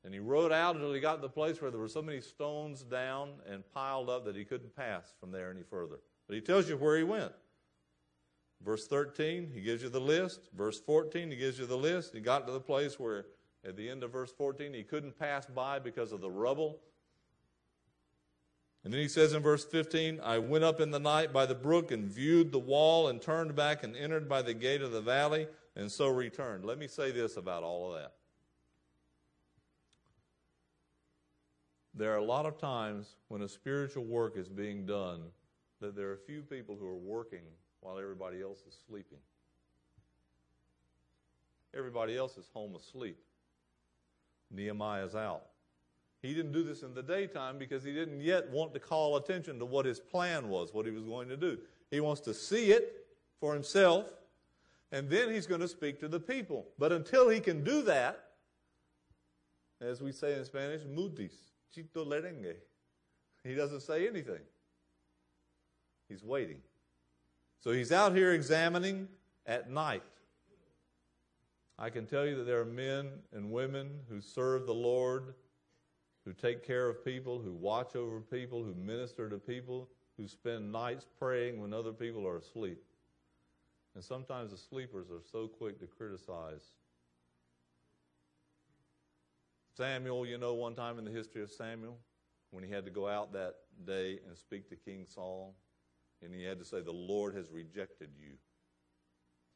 And he rode out until he got to the place where there were so many stones down and piled up that he couldn't pass from there any further. But he tells you where he went. Verse 13, he gives you the list. Verse 14, he gives you the list. He got to the place where, at the end of verse 14, he couldn't pass by because of the rubble and then he says in verse 15, I went up in the night by the brook and viewed the wall and turned back and entered by the gate of the valley and so returned. Let me say this about all of that. There are a lot of times when a spiritual work is being done that there are few people who are working while everybody else is sleeping. Everybody else is home asleep. Nehemiah's out. He didn't do this in the daytime because he didn't yet want to call attention to what his plan was, what he was going to do. He wants to see it for himself, and then he's going to speak to the people. But until he can do that, as we say in Spanish, mutis, chito lerengue. He doesn't say anything. He's waiting. So he's out here examining at night. I can tell you that there are men and women who serve the Lord who take care of people, who watch over people, who minister to people, who spend nights praying when other people are asleep. And sometimes the sleepers are so quick to criticize. Samuel, you know, one time in the history of Samuel, when he had to go out that day and speak to King Saul, and he had to say, The Lord has rejected you.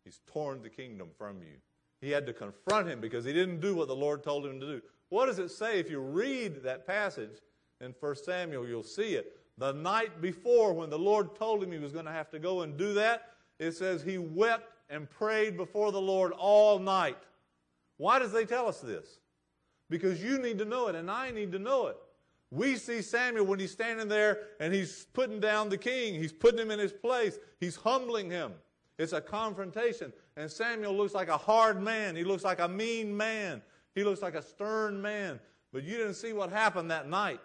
He's torn the kingdom from you. He had to confront him because he didn't do what the Lord told him to do. What does it say? If you read that passage in 1 Samuel, you'll see it. The night before, when the Lord told him he was going to have to go and do that, it says he wept and prayed before the Lord all night. Why does they tell us this? Because you need to know it, and I need to know it. We see Samuel when he's standing there and he's putting down the king. He's putting him in his place. He's humbling him. It's a confrontation. And Samuel looks like a hard man. He looks like a mean man. He looks like a stern man. But you didn't see what happened that night.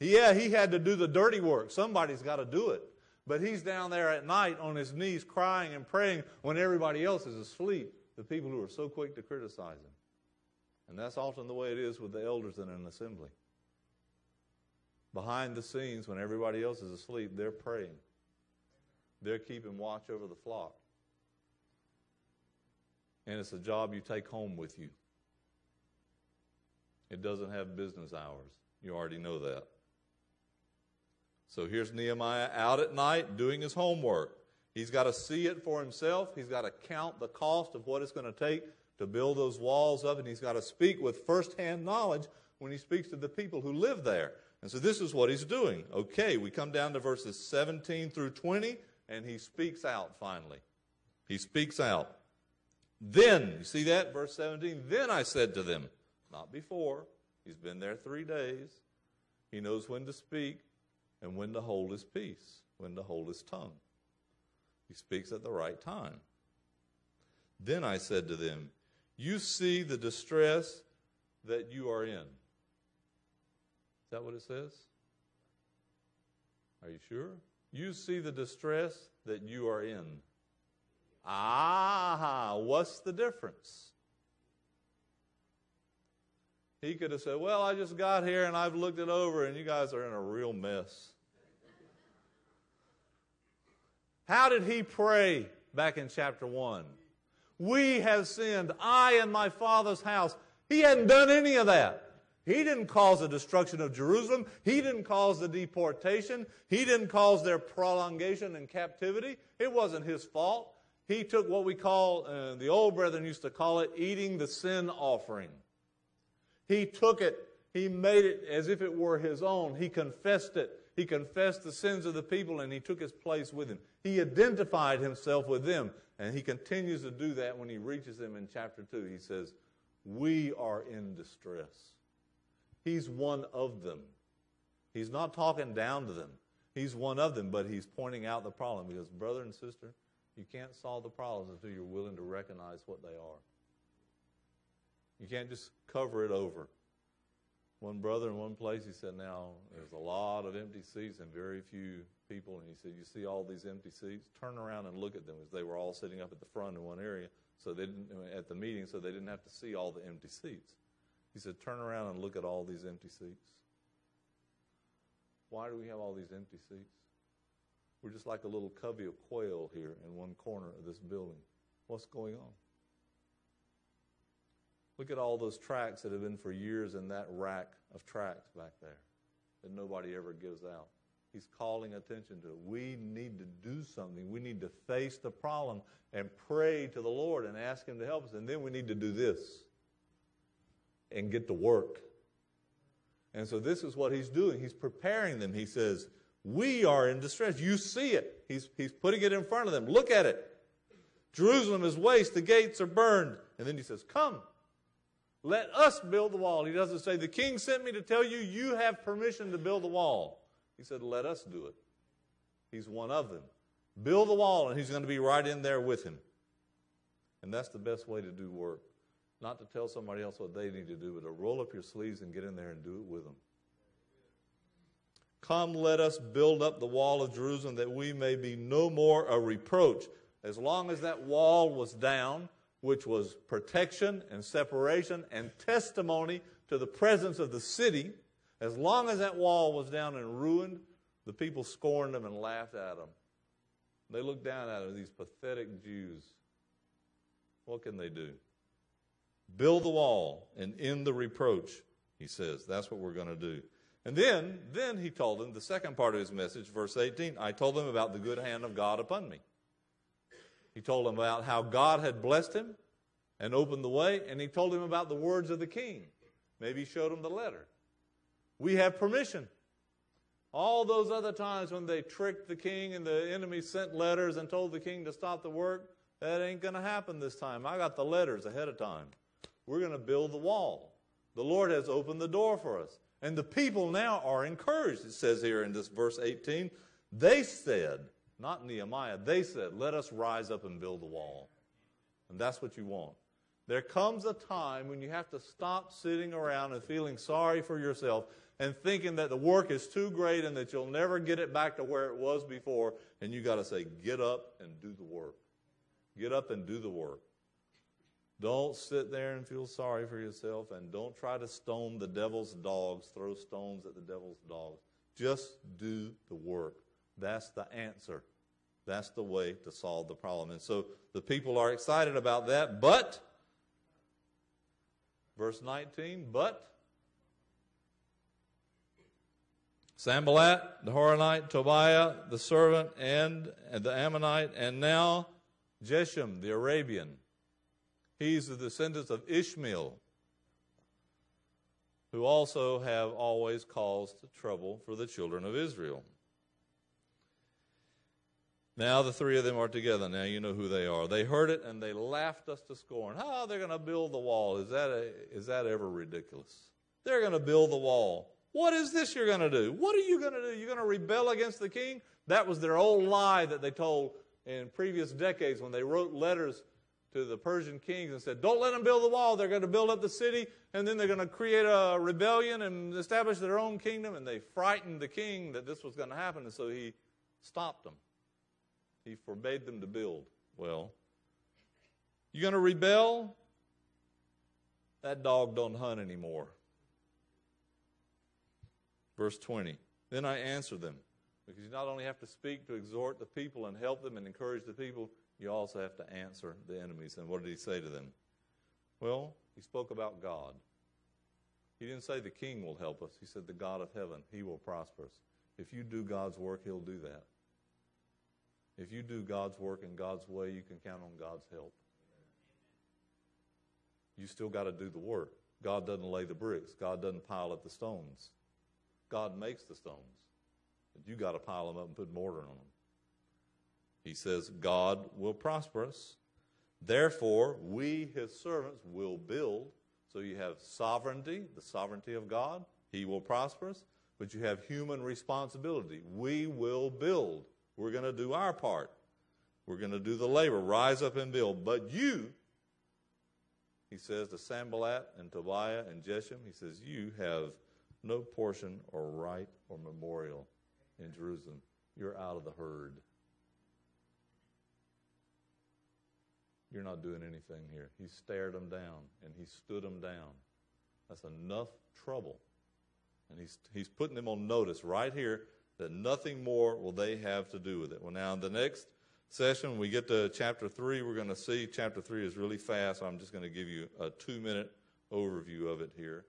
Yeah, he had to do the dirty work. Somebody's got to do it. But he's down there at night on his knees crying and praying when everybody else is asleep, the people who are so quick to criticize him. And that's often the way it is with the elders in an assembly. Behind the scenes, when everybody else is asleep, they're praying. They're keeping watch over the flock. And it's a job you take home with you. It doesn't have business hours. You already know that. So here's Nehemiah out at night doing his homework. He's got to see it for himself. He's got to count the cost of what it's going to take to build those walls up, and he's got to speak with firsthand knowledge when he speaks to the people who live there. And so this is what he's doing. Okay, we come down to verses 17 through 20, and he speaks out finally. He speaks out. Then, you see that? Verse 17. Then I said to them, not before. He's been there three days. He knows when to speak and when to hold his peace, when to hold his tongue. He speaks at the right time. Then I said to them, You see the distress that you are in. Is that what it says? Are you sure? You see the distress that you are in. Ah, what's the difference? He could have said, Well, I just got here and I've looked it over and you guys are in a real mess. How did he pray back in chapter 1? We have sinned, I and my father's house. He hadn't done any of that. He didn't cause the destruction of Jerusalem. He didn't cause the deportation. He didn't cause their prolongation and captivity. It wasn't his fault. He took what we call, uh, the old brethren used to call it, eating the sin offering. He took it, he made it as if it were his own. He confessed it. He confessed the sins of the people and he took his place with him. He identified himself with them. And he continues to do that when he reaches them in chapter 2. He says, We are in distress. He's one of them. He's not talking down to them. He's one of them, but he's pointing out the problem because, brother and sister, you can't solve the problems until you're willing to recognize what they are. You can't just cover it over one brother in one place, he said, Now, there's a lot of empty seats and very few people. And he said, You see all these empty seats? Turn around and look at them as they were all sitting up at the front in one area so they didn't, at the meeting so they didn't have to see all the empty seats. He said, Turn around and look at all these empty seats. Why do we have all these empty seats? We're just like a little covey of quail here in one corner of this building. What's going on? Look at all those tracts that have been for years in that rack of tracts back there that nobody ever gives out. He's calling attention to it. We need to do something. We need to face the problem and pray to the Lord and ask Him to help us. And then we need to do this and get to work. And so this is what He's doing. He's preparing them. He says, We are in distress. You see it. He's, he's putting it in front of them. Look at it. Jerusalem is waste. The gates are burned. And then He says, Come. Let us build the wall. He doesn't say, The king sent me to tell you, you have permission to build the wall. He said, Let us do it. He's one of them. Build the wall, and he's going to be right in there with him. And that's the best way to do work. Not to tell somebody else what they need to do, but to roll up your sleeves and get in there and do it with them. Come, let us build up the wall of Jerusalem that we may be no more a reproach. As long as that wall was down, which was protection and separation and testimony to the presence of the city. As long as that wall was down and ruined, the people scorned them and laughed at them. They looked down at them, these pathetic Jews. What can they do? Build the wall and end the reproach, he says. That's what we're going to do. And then, then he told them the second part of his message, verse 18. I told them about the good hand of God upon me. He told him about how God had blessed him and opened the way, and he told him about the words of the king. Maybe he showed him the letter. We have permission. All those other times when they tricked the king and the enemy sent letters and told the king to stop the work, that ain't going to happen this time. I got the letters ahead of time. We're going to build the wall. The Lord has opened the door for us. And the people now are encouraged, it says here in this verse 18. They said, not Nehemiah. They said, Let us rise up and build the wall. And that's what you want. There comes a time when you have to stop sitting around and feeling sorry for yourself and thinking that the work is too great and that you'll never get it back to where it was before. And you got to say, Get up and do the work. Get up and do the work. Don't sit there and feel sorry for yourself and don't try to stone the devil's dogs, throw stones at the devil's dogs. Just do the work. That's the answer. That's the way to solve the problem. And so the people are excited about that, but, verse 19, but Sanballat, the Horonite, Tobiah, the servant, and, and the Ammonite, and now Geshem, the Arabian. He's the descendants of Ishmael, who also have always caused trouble for the children of Israel. Now the three of them are together. Now you know who they are. They heard it and they laughed us to scorn. How oh, they're going to build the wall? Is that, a, is that ever ridiculous? They're going to build the wall. What is this you're going to do? What are you going to do? You're going to rebel against the king? That was their old lie that they told in previous decades when they wrote letters to the Persian kings and said, Don't let them build the wall. They're going to build up the city, and then they're going to create a rebellion and establish their own kingdom. And they frightened the king that this was going to happen, and so he stopped them. He forbade them to build. Well, you going to rebel? That dog don't hunt anymore. Verse 20. Then I answered them. Because you not only have to speak to exhort the people and help them and encourage the people, you also have to answer the enemies. And what did he say to them? Well, he spoke about God. He didn't say the king will help us. He said the God of heaven, he will prosper us. If you do God's work, he'll do that. If you do God's work in God's way, you can count on God's help. You still got to do the work. God doesn't lay the bricks. God doesn't pile up the stones. God makes the stones. But you got to pile them up and put mortar on them. He says, God will prosper us. Therefore, we, his servants, will build. So you have sovereignty, the sovereignty of God. He will prosper us. But you have human responsibility. We will build. We're going to do our part. We're going to do the labor. Rise up and build. But you, he says to Sanballat and Tobiah and Geshem, he says, you have no portion or right or memorial in Jerusalem. You're out of the herd. You're not doing anything here. He stared them down and he stood them down. That's enough trouble. And he's, he's putting them on notice right here that nothing more will they have to do with it. Well, now, in the next session, when we get to chapter 3, we're going to see chapter 3 is really fast. I'm just going to give you a two minute overview of it here.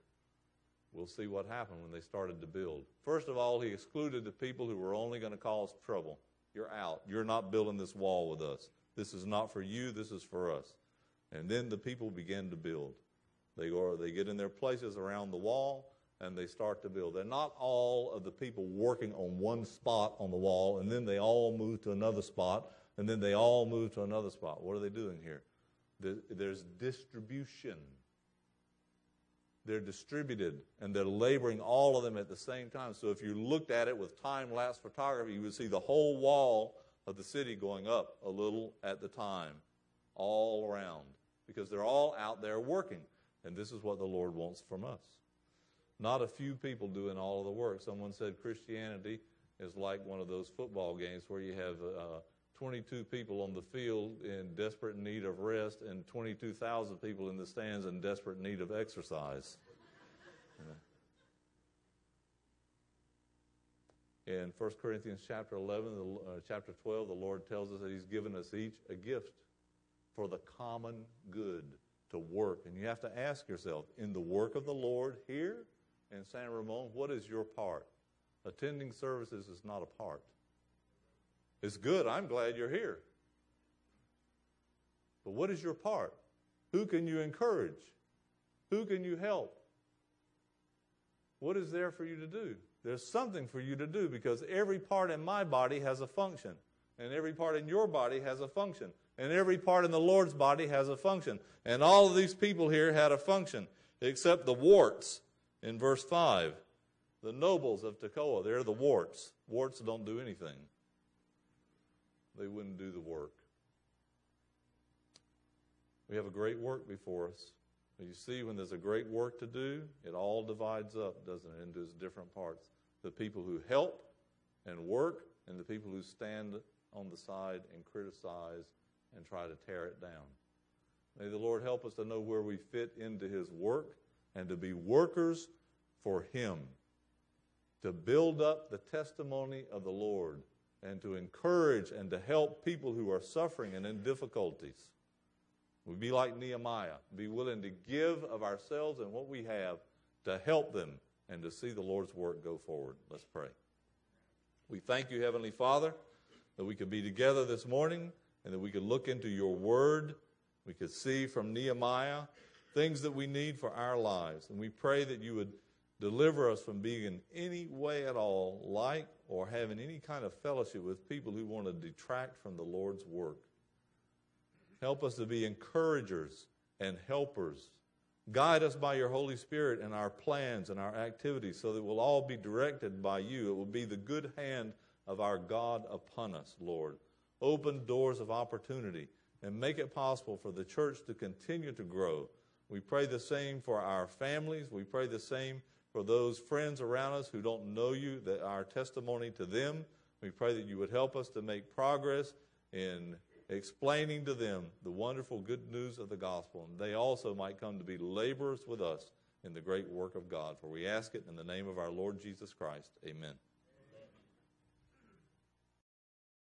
We'll see what happened when they started to build. First of all, he excluded the people who were only going to cause trouble. You're out. You're not building this wall with us. This is not for you, this is for us. And then the people begin to build. They go, they get in their places around the wall and they start to build. They're not all of the people working on one spot on the wall and then they all move to another spot and then they all move to another spot. What are they doing here? There's distribution they're distributed and they're laboring all of them at the same time. So if you looked at it with time lapse photography, you would see the whole wall of the city going up a little at the time, all around, because they're all out there working. And this is what the Lord wants from us. Not a few people doing all of the work. Someone said Christianity is like one of those football games where you have uh, 22 people on the field in desperate need of rest and 22,000 people in the stands in desperate need of exercise. In 1 Corinthians chapter 11, uh, chapter 12, the Lord tells us that He's given us each a gift for the common good to work. And you have to ask yourself, in the work of the Lord here in San Ramon, what is your part? Attending services is not a part. It's good. I'm glad you're here. But what is your part? Who can you encourage? Who can you help? What is there for you to do? There's something for you to do because every part in my body has a function, and every part in your body has a function, and every part in the Lord's body has a function. And all of these people here had a function, except the warts in verse 5. The nobles of Tekoa, they're the warts. Warts don't do anything they wouldn't do the work. We have a great work before us. You see, when there's a great work to do, it all divides up, doesn't it, into its different parts. The people who help and work, and the people who stand on the side and criticize and try to tear it down. May the Lord help us to know where we fit into His work and to be workers for Him, to build up the testimony of the Lord and to encourage and to help people who are suffering and in difficulties. We'd be like Nehemiah, be willing to give of ourselves and what we have to help them and to see the Lord's work go forward. Let's pray. We thank you, Heavenly Father, that we could be together this morning and that we could look into your word. We could see from Nehemiah things that we need for our lives. And we pray that you would deliver us from being in any way at all like or having any kind of fellowship with people who want to detract from the Lord's work. Help us to be encouragers and helpers. Guide us by your Holy Spirit in our plans and our activities so that we'll all be directed by you. It will be the good hand of our God upon us, Lord. Open doors of opportunity and make it possible for the church to continue to grow. We pray the same for our families. We pray the same for those friends around us who don't know you, that our testimony to them. We pray that you would help us to make progress in explaining to them the wonderful good news of the gospel, and they also might come to be laborers with us in the great work of God. For we ask it in the name of our Lord Jesus Christ. Amen.